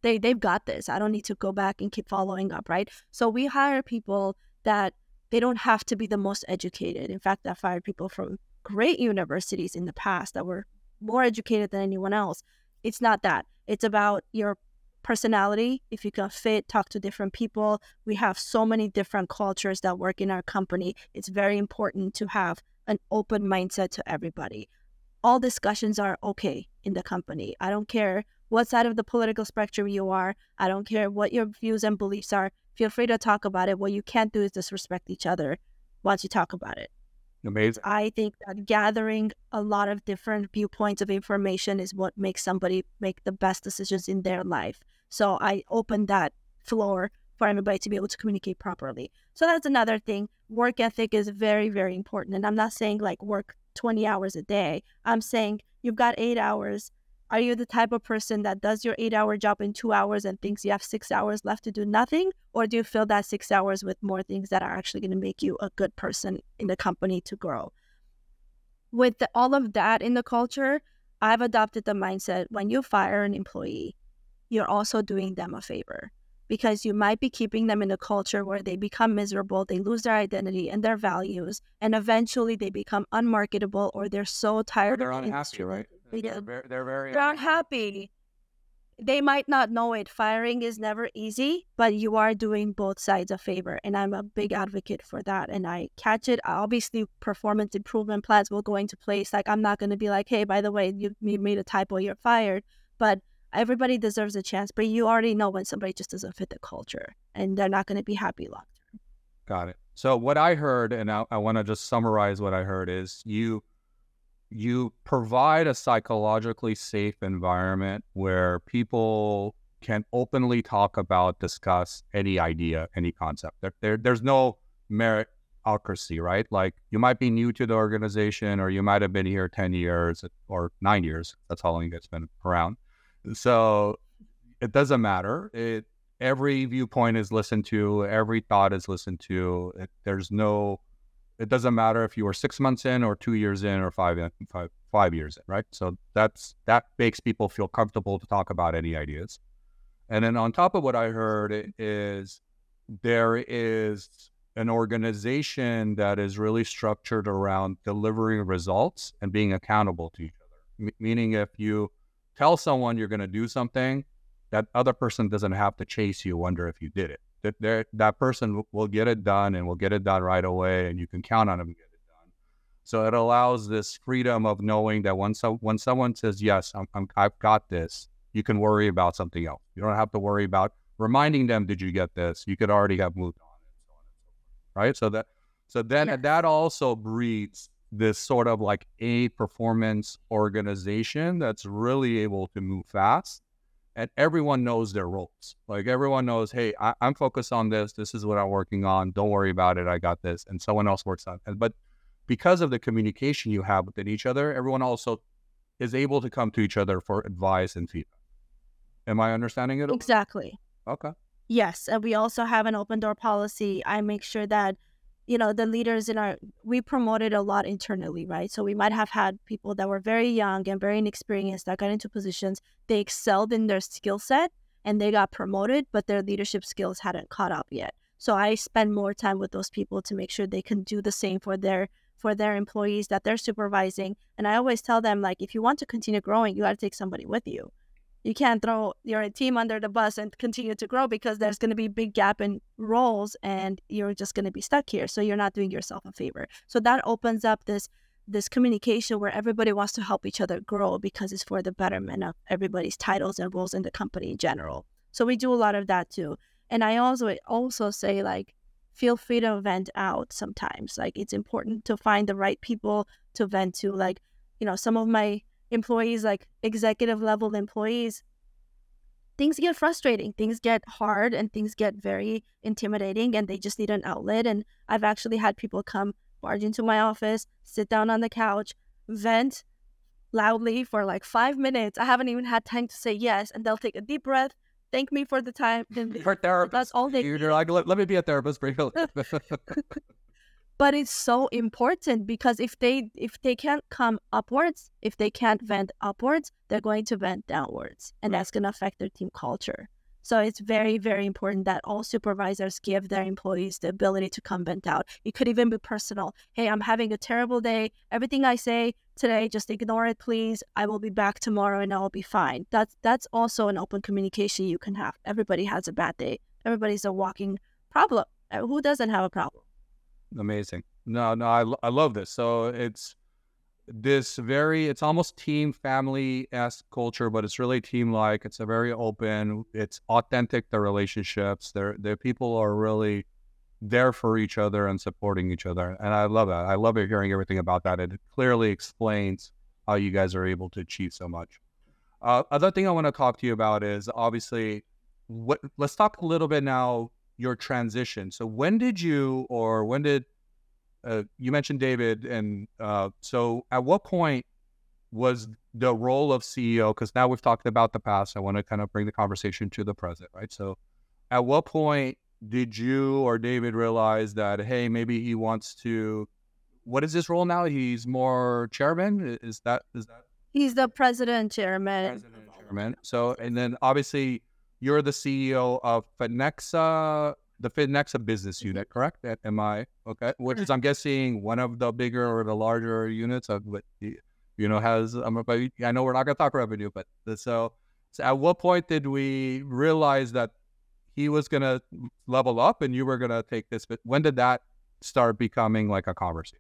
[SPEAKER 2] they they've got this. I don't need to go back and keep following up, right? So we hire people that they don't have to be the most educated. In fact, I fired people from great universities in the past that were more educated than anyone else. It's not that. It's about your personality. If you can fit, talk to different people. We have so many different cultures that work in our company. It's very important to have an open mindset to everybody. All discussions are okay in the company. I don't care what side of the political spectrum you are. I don't care what your views and beliefs are. Feel free to talk about it. What you can't do is disrespect each other once you talk about it.
[SPEAKER 1] Amazing.
[SPEAKER 2] I think that gathering a lot of different viewpoints of information is what makes somebody make the best decisions in their life. So I open that floor for everybody to be able to communicate properly. So that's another thing. Work ethic is very, very important. And I'm not saying like work 20 hours a day. I'm saying you've got eight hours are you the type of person that does your eight hour job in two hours and thinks you have six hours left to do nothing? Or do you fill that six hours with more things that are actually going to make you a good person in the company to grow? With the, all of that in the culture, I've adopted the mindset when you fire an employee, you're also doing them a favor because you might be keeping them in a culture where they become miserable, they lose their identity and their values, and eventually they become unmarketable or they're so tired.
[SPEAKER 1] Or they're unhappy, right?
[SPEAKER 2] They're,
[SPEAKER 1] very, they're very
[SPEAKER 2] they're unhappy. They might not know it. Firing is never easy, but you are doing both sides a favor. And I'm a big advocate for that. And I catch it. Obviously, performance improvement plans will go into place. Like, I'm not going to be like, hey, by the way, you, you made a typo, you're fired. But everybody deserves a chance. But you already know when somebody just doesn't fit the culture and they're not going to be happy long term.
[SPEAKER 1] Got it. So, what I heard, and I, I want to just summarize what I heard, is you you provide a psychologically safe environment where people can openly talk about, discuss any idea, any concept. There, there, there's no meritocracy, right? Like you might be new to the organization or you might have been here 10 years or nine years. That's how long it's been around. So it doesn't matter. It, every viewpoint is listened to, every thought is listened to. It, there's no it doesn't matter if you are six months in or two years in or five in, five, five years in, right? So that's that makes people feel comfortable to talk about any ideas. And then on top of what I heard is there is an organization that is really structured around delivering results and being accountable to each other. M- meaning, if you tell someone you're going to do something, that other person doesn't have to chase you, wonder if you did it that that person will get it done and will get it done right away, and you can count on them to get it done. So it allows this freedom of knowing that when so, when someone says yes, I'm, I'm, I've got this, you can worry about something else. You don't have to worry about reminding them, did you get this? You could already have moved on, and so on and so forth. Right. So that so then yes. that also breeds this sort of like a performance organization that's really able to move fast and everyone knows their roles. Like everyone knows, hey, I, am focused on this. This is what I'm working on. Don't worry about it. I got this. And someone else works on it. But because of the communication you have within each other, everyone also is able to come to each other for advice and feedback. Am I understanding it?
[SPEAKER 2] Exactly.
[SPEAKER 1] Okay.
[SPEAKER 2] Yes, and we also have an open door policy. I make sure that you know the leaders in our we promoted a lot internally right? So we might have had people that were very young and very inexperienced that got into positions they excelled in their skill set and they got promoted but their leadership skills hadn't caught up yet. So i spend more time with those people to make sure they can do the same for their for their employees that they're supervising. And i always tell them like if you want to continue growing you got to take somebody with you you can't throw your team under the bus and continue to grow because there's going to be big gap in roles and you're just going to be stuck here. So you're not doing yourself a favor. So that opens up this this communication where everybody wants to help each other grow because it's for the betterment of everybody's titles and roles in the company in general. So we do a lot of that too. And i also also say like feel free to vent out sometimes. Like it's important to find the right people to vent to. Like you know some of my employees, like executive level employees, things get frustrating, things get hard, and things get very intimidating, and they just need an outlet. And I've actually had people come barge into my office, sit down on the couch, vent loudly for like five minutes. I haven't even had time to say yes, and they'll take a deep breath, thank me for the time.
[SPEAKER 1] Then You're therapist. That's all they. You're like, let, let me be a therapist for you
[SPEAKER 2] but it's so important because if they if they can't come upwards if they can't vent upwards they're going to vent downwards and that's going to affect their team culture. So it's very very important that all supervisors give their employees the ability to come vent out. It could even be personal. Hey i'm having a terrible day. Everything i say today just ignore it please. I will be back tomorrow and i'll be fine. That's that's also an open communication you can have. Everybody has a bad day. Everybody's a walking problem. Uh, who doesn't have a problem
[SPEAKER 1] amazing. No, no, I, I love this. So it's this very, it's almost team family esque culture, but it's really team like. It's a very open. It's authentic. The relationships, their the people are really there for each other and supporting each other, and I love that. I love hearing everything about that. It clearly explains how you guys are able to achieve so much. Uh, other thing I want to talk to you about is obviously what. Let's talk a little bit now your transition. So when did you, or when did uh, you mentioned David, and uh, so at what point was the role of CEO? Because now we've talked about the past. I want to kind of bring the conversation to the present, right? So, at what point did you or David realize that hey, maybe he wants to? What is his role now? He's more chairman. Is that is that?
[SPEAKER 2] He's the president chairman.
[SPEAKER 1] President chairman. So, and then obviously you're the CEO of Phonexa, the Phonexa business mm-hmm. unit, correct? Am I okay? Which is, I'm guessing, one of the bigger or the larger units of what you know has. I'm I know we're not going to talk revenue, but so, so at what point did we realize that he was going to level up and you were going to take this? But when did that start becoming like a conversation?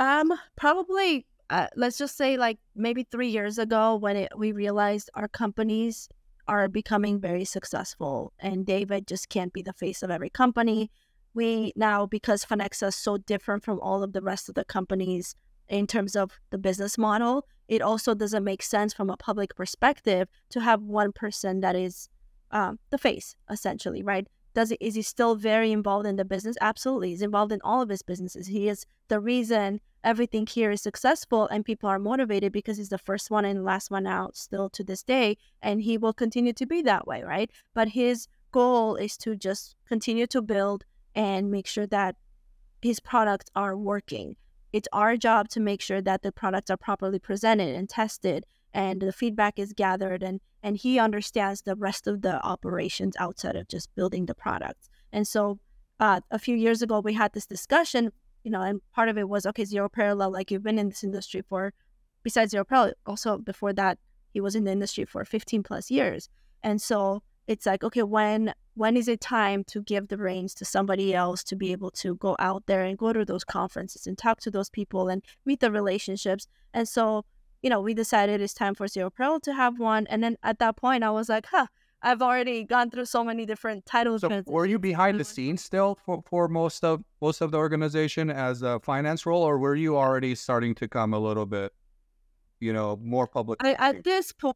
[SPEAKER 2] Um, probably uh, let's just say like maybe three years ago when it, we realized our companies are becoming very successful and david just can't be the face of every company. We now because Phonexa is so different from all of the rest of the companies in terms of the business model it also doesn't make sense from a public perspective to have one person that is um, the face essentially right? Does he, is he still very involved in the business? Absolutely he's involved in all of his businesses. He is the reason everything here is successful and people are motivated because he's the first one and last one out still to this day and he will continue to be that way right? But his goal is to just continue to build and make sure that his products are working. It's our job to make sure that the products are properly presented and tested and the feedback is gathered and and he understands the rest of the operations outside of just building the products. And so uh, a few years ago we had this discussion you know, and part of it was okay, zero parallel. Like you've been in this industry for, besides zero parallel, also before that he was in the industry for 15 plus years, and so it's like okay, when when is it time to give the reins to somebody else to be able to go out there and go to those conferences and talk to those people and meet the relationships, and so you know we decided it's time for zero parallel to have one, and then at that point I was like, huh I've already gone through so many different titles.
[SPEAKER 1] So were you behind the scenes still for, for most of most of the organization as a finance role, or were you already starting to come a little bit, you know, more public?
[SPEAKER 2] I, at this point,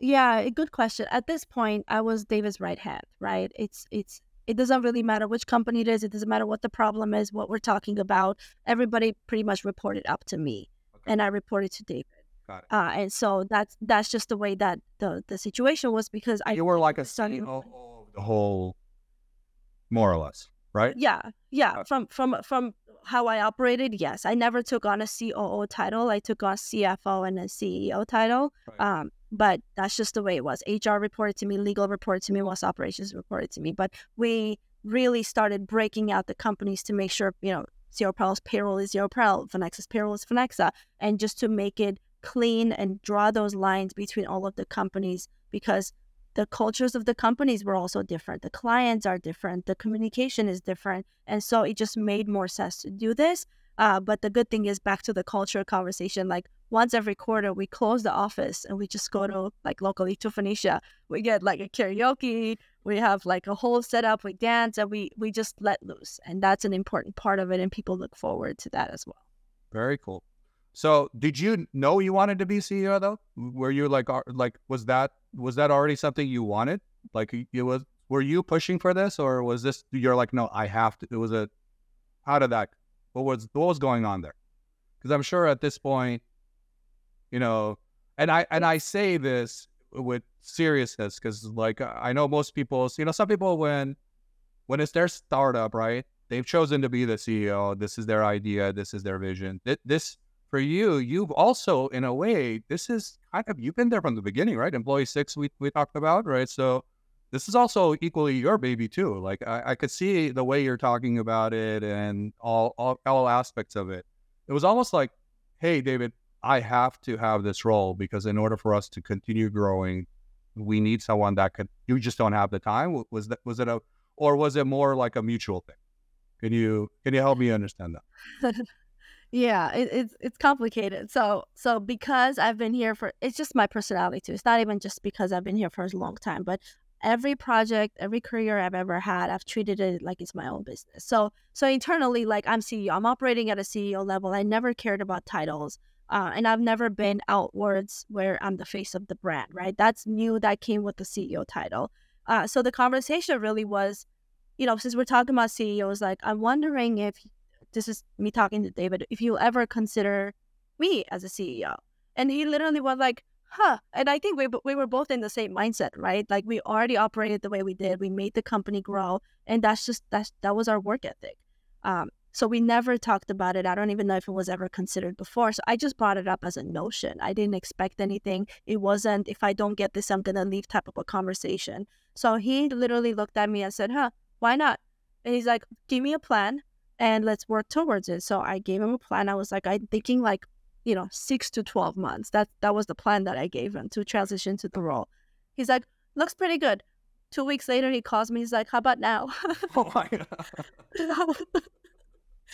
[SPEAKER 2] yeah, good question. At this point, I was David's right hand. Right? It's it's it doesn't really matter which company it is. It doesn't matter what the problem is, what we're talking about. Everybody pretty much reported up to me, okay. and I reported to David.
[SPEAKER 1] Got it.
[SPEAKER 2] Uh, and so that's that's just the way that the the situation was because I
[SPEAKER 1] you were like a of the whole, more or less, right?
[SPEAKER 2] Yeah, yeah. From from from how I operated, yes. I never took on a COO title. I took on CFO and a CEO title.
[SPEAKER 1] Right.
[SPEAKER 2] Um, but that's just the way it was. HR reported to me, legal reported to me, was operations reported to me. But we really started breaking out the companies to make sure, you know, Zero Parallel's payroll is Zero Pearl, Phonexa's payroll is Finexa, and just to make it clean and draw those lines between all of the companies because the cultures of the companies were also different. The clients are different. The communication is different. And so it just made more sense to do this. Uh, but the good thing is back to the culture conversation. Like once every quarter, we close the office and we just go to like locally to Phoenicia. We get like a karaoke. We have like a whole setup. We dance and we we just let loose. And that's an important part of it. And people look forward to that as well.
[SPEAKER 1] Very cool. So, did you know you wanted to be CEO though? Were you like, like, was that was that already something you wanted? Like, it was. Were you pushing for this, or was this? You're like, no, I have to. It was a. How did that? What was what was going on there? Because I'm sure at this point, you know, and I and I say this with seriousness because like I know most people, you know, some people when when it's their startup, right? They've chosen to be the CEO. This is their idea. This is their vision. This for you, you've also, in a way, this is kind of you've been there from the beginning, right? Employee six, we we talked about, right? So this is also equally your baby too. Like I, I could see the way you're talking about it and all, all all aspects of it. It was almost like, hey, David, I have to have this role because in order for us to continue growing, we need someone that could. You just don't have the time. Was that was it a or was it more like a mutual thing? Can you can you help me understand that?
[SPEAKER 2] Yeah, it, it's it's complicated. So so because I've been here for it's just my personality too. It's not even just because I've been here for a long time, but every project, every career I've ever had, I've treated it like it's my own business. So so internally, like I'm CEO, I'm operating at a CEO level. I never cared about titles. Uh, and I've never been outwards where I'm the face of the brand, right? That's new. That came with the CEO title. Uh, so the conversation really was, you know, since we're talking about CEOs, like I'm wondering if this is me talking to David, if you ever consider me as a CEO. And he literally was like, huh. And I think we, we were both in the same mindset, right? Like we already operated the way we did. We made the company grow. And that's just, that's, that was our work ethic. Um, so we never talked about it. I don't even know if it was ever considered before. So I just brought it up as a notion. I didn't expect anything. It wasn't, if I don't get this, I'm going to leave type of a conversation. So he literally looked at me and said, huh, why not? And he's like, give me a plan and let's work towards it. So I gave him a plan. I was like, I'm thinking like, you know, six to 12 months. That, that was the plan that I gave him to transition to the role. He's like, looks pretty good. Two weeks later, he calls me. He's like, how about now?
[SPEAKER 1] Oh my god.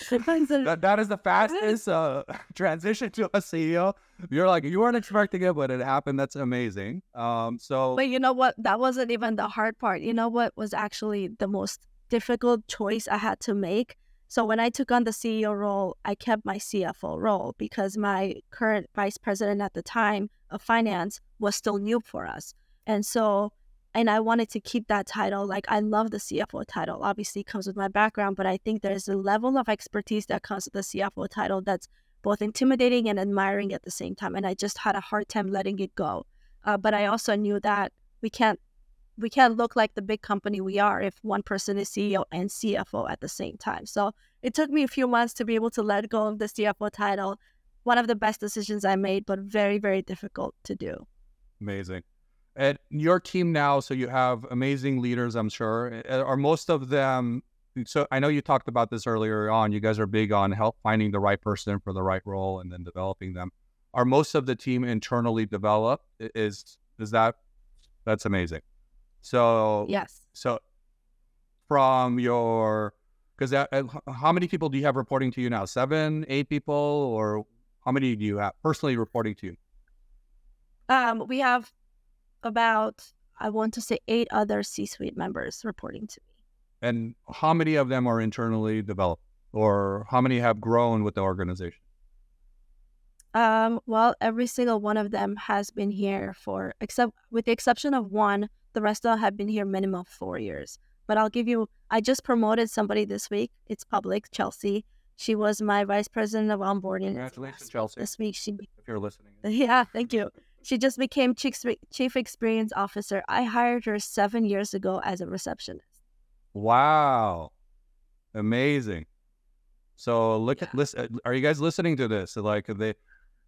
[SPEAKER 1] That, that is the fastest uh, transition to a CEO. You're like you weren't expecting it, but it happened. That's amazing. Um, so
[SPEAKER 2] But you know what? That wasn't even the hard part. You know what was actually the most difficult choice I had to make? So when I took on the CEO role, I kept my CFO role because my current vice president at the time of finance was still new for us. And so and I wanted to keep that title. Like I love the CFO title. Obviously comes with my background, but I think there's a level of expertise that comes with the CFO title that's both intimidating and admiring at the same time. And I just had a hard time letting it go. Uh, but I also knew that we can't we can't look like the big company we are if one person is CEO and CFO at the same time. So it took me a few months to be able to let go of the CFO title. One of the best decisions I made, but very, very difficult to do.
[SPEAKER 1] amazing. And your team now, so you have amazing leaders. I'm sure. Are most of them? So I know you talked about this earlier on. You guys are big on help finding the right person for the right role and then developing them. Are most of the team internally developed? Is is that? That's amazing. So
[SPEAKER 2] Yes.
[SPEAKER 1] So, from your, because how many people do you have reporting to you now? Seven, eight people, or how many do you have personally reporting to you?
[SPEAKER 2] Um, we have about, I want to say, eight other C suite members reporting to me.
[SPEAKER 1] And how many of them are internally developed, or how many have grown with the organization?
[SPEAKER 2] Um, well, every single one of them has been here for, except with the exception of one, the rest of them have been here minimum four years. But I'll give you, I just promoted somebody this week. It's public, Chelsea. She was my vice president of onboarding.
[SPEAKER 1] Congratulations, Chelsea.
[SPEAKER 2] This week she
[SPEAKER 1] if you're listening.
[SPEAKER 2] Yeah, thank you. She just became chief, chief experience officer. I hired her seven years ago as a receptionist.
[SPEAKER 1] Wow. Amazing. So look
[SPEAKER 2] Yeah.
[SPEAKER 1] at listen. Uh, are you guys listening to this? Like they,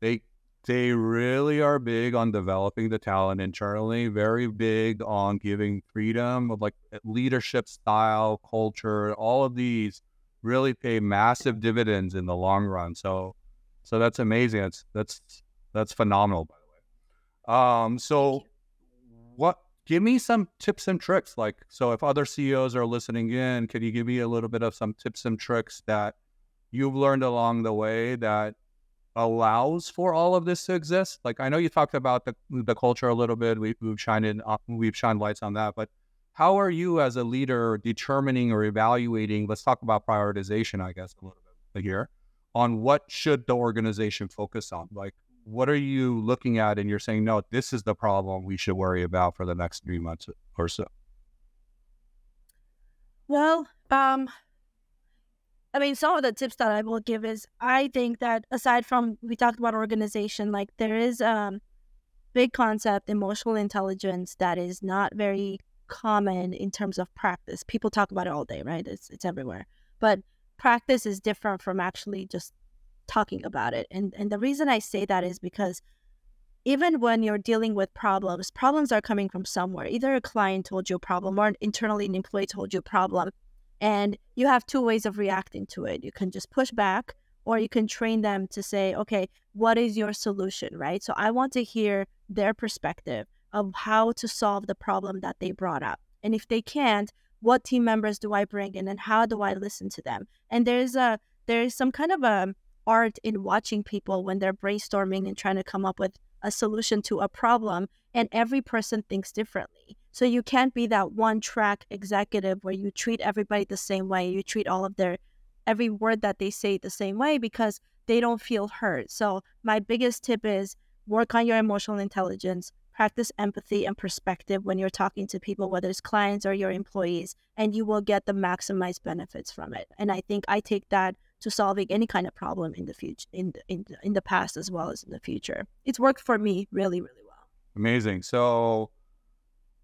[SPEAKER 1] they, they really are big on developing the talent internally. Very big on giving freedom of like leadership style, culture. All of these really pay massive dividends in the long run. So, so that's amazing. That's that's that's phenomenal. By the way. Um. So, what? Give me some tips and tricks. Like, so if other CEOs are listening in, can you give me a little bit of some tips and tricks that you've learned along the way that allows for all of this to exist? Like, I know you talked about the the culture a little bit. We, we've shined in, uh, we've shined lights on that. But how are you as a leader determining or evaluating? Let's talk about prioritization, I guess, a little bit here on what should the organization focus on. Like, what are you looking at and you're saying, no, this is the problem we should worry about for the next three months or so?
[SPEAKER 2] Well, um, I mean, some of the tips that I will give is I think that aside from we talked about organization, like there is um big concept emotional intelligence that is not very common in terms of practice. People talk about it all day, right? It's it's everywhere. But practice is different from actually just talking about it. And and the reason I say that is because even when you're dealing with problems, problems are coming from somewhere. Either a client told you a problem or internally an employee told you a problem. And you have two ways of reacting to it. You can just push back or you can train them to say, okay, what is your solution, right? So I want to hear their perspective of how to solve the problem that they brought up. And if they can't, what team members do I bring in and how do I listen to them? And there's a there's some kind of a art in watching people when they're brainstorming and trying to come up with a solution to a problem and every person thinks differently so you can't be that one track executive where you treat everybody the same way you treat all of their every word that they say the same way because they don't feel heard. So my biggest tip is work on your emotional intelligence practice empathy and perspective when you're talking to people whether it's clients or your employees and you will get the maximized benefits from it. And i think i take that to solving any kind of problem in the future in the, in the, in the past as well as in the future. It's worked for me really really well.
[SPEAKER 1] Amazing. So,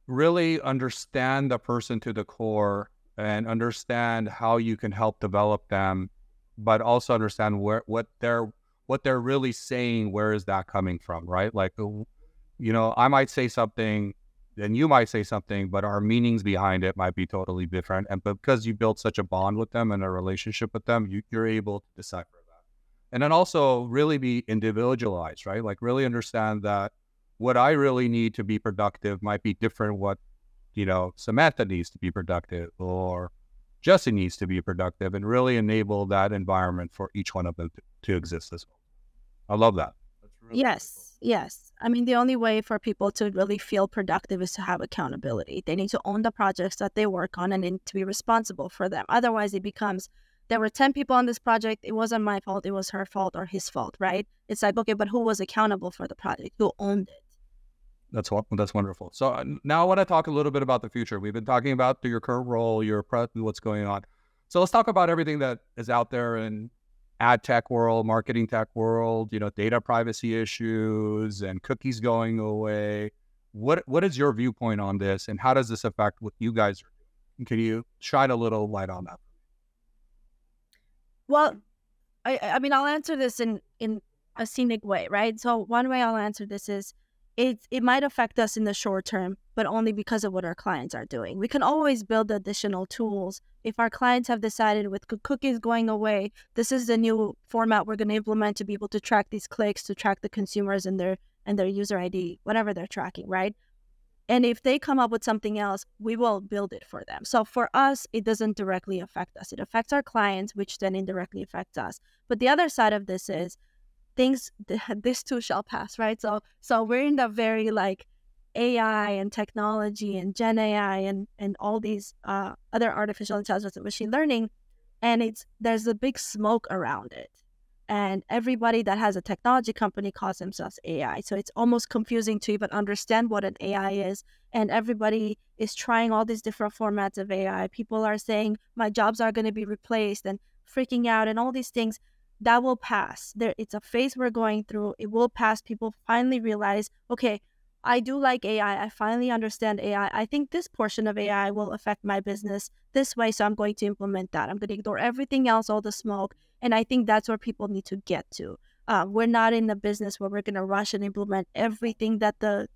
[SPEAKER 1] really understand the person to the core and understand how you can help develop them, but also understand where what they're what they're really saying. Where is that coming from? Right? Like, uh, you know, I might say something, and you might say something, but our meanings behind it might be totally different. And because you built such a bond with them and a relationship with them, you, you're able to decipher that. And then also really be individualized, right? Like really understand that what I really need to be productive might be different what, you know, Samantha needs to be productive or Jesse needs to be productive and really enable that environment for each one of them to, to exist as well. I love that. Really
[SPEAKER 2] yes yes. I mean the only way for people to really feel productive is to have accountability. They need to own the projects that they work on and need to be responsible for them. Otherwise it becomes there were 10 people on this project. It wasn't my fault. It was her fault or his fault right? It's like okay but who was accountable for the project? Who owned it
[SPEAKER 1] That's that's wonderful. So uh, now I want to talk a little bit about the future. We've been talking about your current role, your pre- what's going on. So let's talk about everything that is out there in ad tech world, marketing tech world. You know, data privacy issues and cookies going away. What what is your viewpoint on this, and how does this affect what you guys are doing? Can you shine a little light on that?
[SPEAKER 2] Well, I I mean I'll answer this in in a scenic way, right? So one way I'll answer this is it it might affect us in the short term, but only because of what our clients are doing. We can always build additional tools. If our clients have decided with cookies going away, this is the new format we're going to implement to be able to track these clicks, to track the consumers and their and their user ID, whatever they're tracking, right? And if they come up with something else, we will build it for them. So for us, it doesn't directly affect us. It affects our clients, which then indirectly affects us. But the other side of this is things this too shall pass, right? So so we're in the very like AI and technology and Gen AI and and all these uh, other artificial intelligence and machine learning, and it's there's a big smoke around it, and everybody that has a technology company calls themselves AI. So it's almost confusing to even understand what an AI is, and everybody is trying all these different formats of AI. People are saying my jobs are going to be replaced, and freaking out and all these things, that will pass. There, it's a phase we're going through. It will pass. People finally realize, okay, I do like AI. I finally understand AI. I think this portion of AI will affect my business this way. So I'm going to implement that. I'm going to ignore everything else, all the smoke. And I think that's where people need to get to. Uh, we're not in the business where we're going to rush and implement everything that the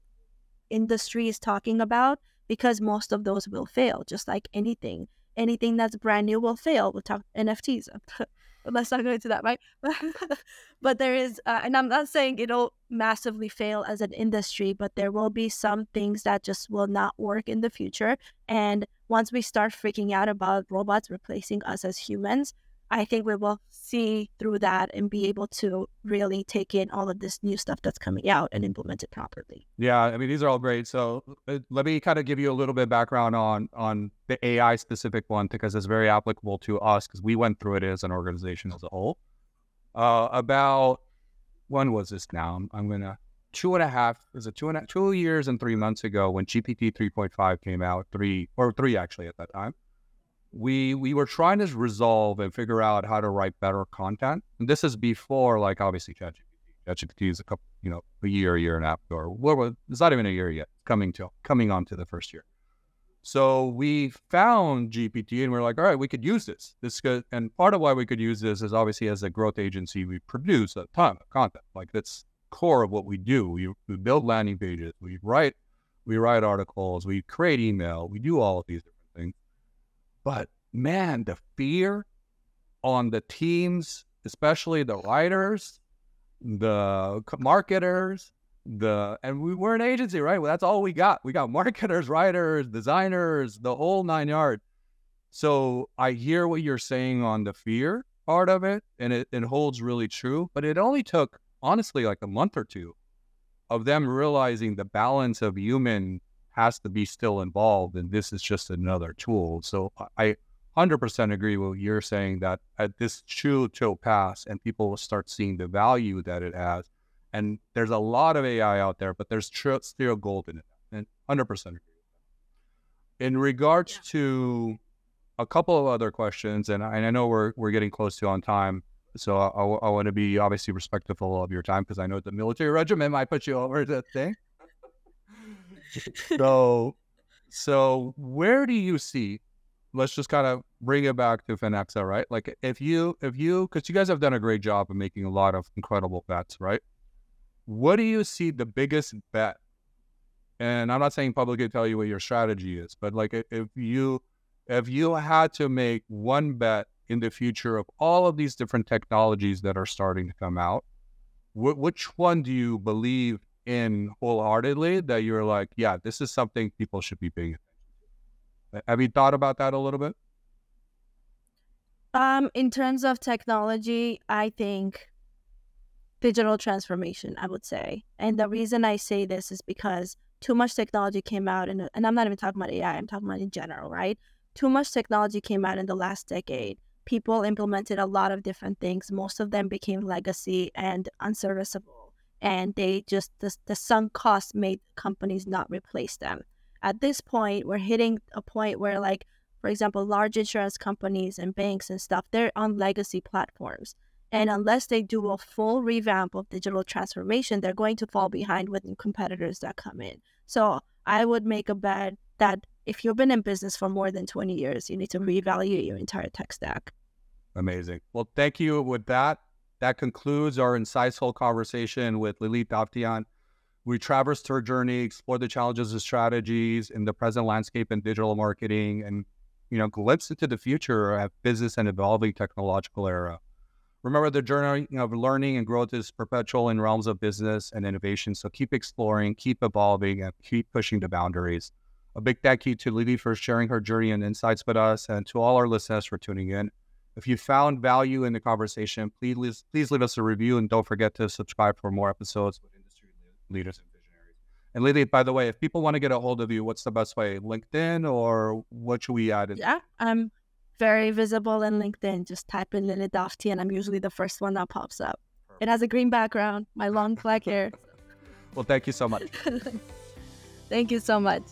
[SPEAKER 2] industry is talking about because most of those will fail, just like anything. Anything that's brand new will fail. We'll talk NFTs. let's not go into that, right? but there is, uh, and I'm not saying it'll massively fail as an industry, but there will be some things that just will not work in the future. And once we start freaking out about robots replacing us as humans, I think we will see through that and be able to really take in all of this new stuff that's coming out and implement it properly.
[SPEAKER 1] Yeah, I mean these are all great. So uh, let me kind of give you a little bit of background on on the AI specific one because it's very applicable to us because we went through it as an organization as a whole. Uh, about when was this now? I'm, gonna two and a half is it two and a, two years and three months ago when GPT 3.5 came out, three or three actually at that time we we were trying to resolve and figure out how to write better content. And this is before, like obviously ChatGPT. ChatGPT is a couple, you know, a year, a year and a half or well, it's not even a year yet. Coming to coming on to the first year. So we found GPT and we are like, all right, we could use this. This could, and part of why we could use this is obviously as a growth agency, we produce a ton of content. Like that's core of what we do. We, we build landing pages, we write, we write articles, we create email, we do all of these different things. But man, the fear on the teams, especially the writers, the marketers, the and we were an agency, right? Well, that's all we got. We got marketers, writers, designers, the whole nine yards. So I hear what you're saying on the fear part of it, and it, it holds really true. But it only took honestly like a month or two of them realizing the balance of human has to be still involved, and this is just another tool. So I 100% agree with what you're saying that at this true chill pass, and people will start seeing the value that it has. And there's a lot of AI out there, but there's tr- still gold in it, and 100% agree. In regards yeah. to a couple of other questions, and I, and I, know we're we're getting close to on time, so I, I, I want to be obviously respectful of your time because I know the military regiment might put you over the thing so, so where do you see? Let's just kind of bring it back to Phonexa, right? Like if you, if you, because you guys have done a great job of making a lot of incredible bets, right? What do you see the biggest bet? And I'm not saying publicly tell you what your strategy is, but like if you, if you had to make one bet in the future of all of these different technologies that are starting to come out, wh- which one do you believe in wholeheartedly that you're like, yeah, this is something people should be paying attention to. Have you thought about that a little bit?
[SPEAKER 2] Um, in terms of technology, I think digital transformation, I would say. And the reason I say this is because too much technology came out, and and I'm not even talking about AI. I'm talking about in general, right? Too much technology came out in the last decade. People implemented a lot of different things. Most of them became legacy and unserviceable and they just the, the sunk cost made companies not replace them. At this point we're hitting a point where like for example large insurance companies and banks and stuff they're on legacy platforms. And unless they do a full revamp of digital transformation they're going to fall behind with competitors that come in. So i would make a bet that if you've been in business for more than 20 years you need to reevaluate your entire tech stack.
[SPEAKER 1] Amazing. Well thank you with that that concludes our insightful conversation with Lilit Davtyan. We traversed her journey, explored the challenges and strategies in the present landscape in digital marketing, and you know, glimpse into the future of business and evolving technological era. Remember, the journey of learning and growth is perpetual in realms of business and innovation. So keep exploring, keep evolving, and keep pushing the boundaries. A big thank you to Lily for sharing her journey and insights with us, and to all our listeners for tuning in. If you found value in the conversation, please please leave us a review and don't forget to subscribe for more episodes with industry leaders and visionaries. And Lily, by the way, if people want to get a hold of you, what's the best way? LinkedIn or what should we add? In?
[SPEAKER 2] Yeah, I'm very visible in LinkedIn. Just type in Lilit Davtyan and I'm usually the first one that pops up. Perfect. It has a green background, my long black hair.
[SPEAKER 1] well, thank you so much.
[SPEAKER 2] thank you so much.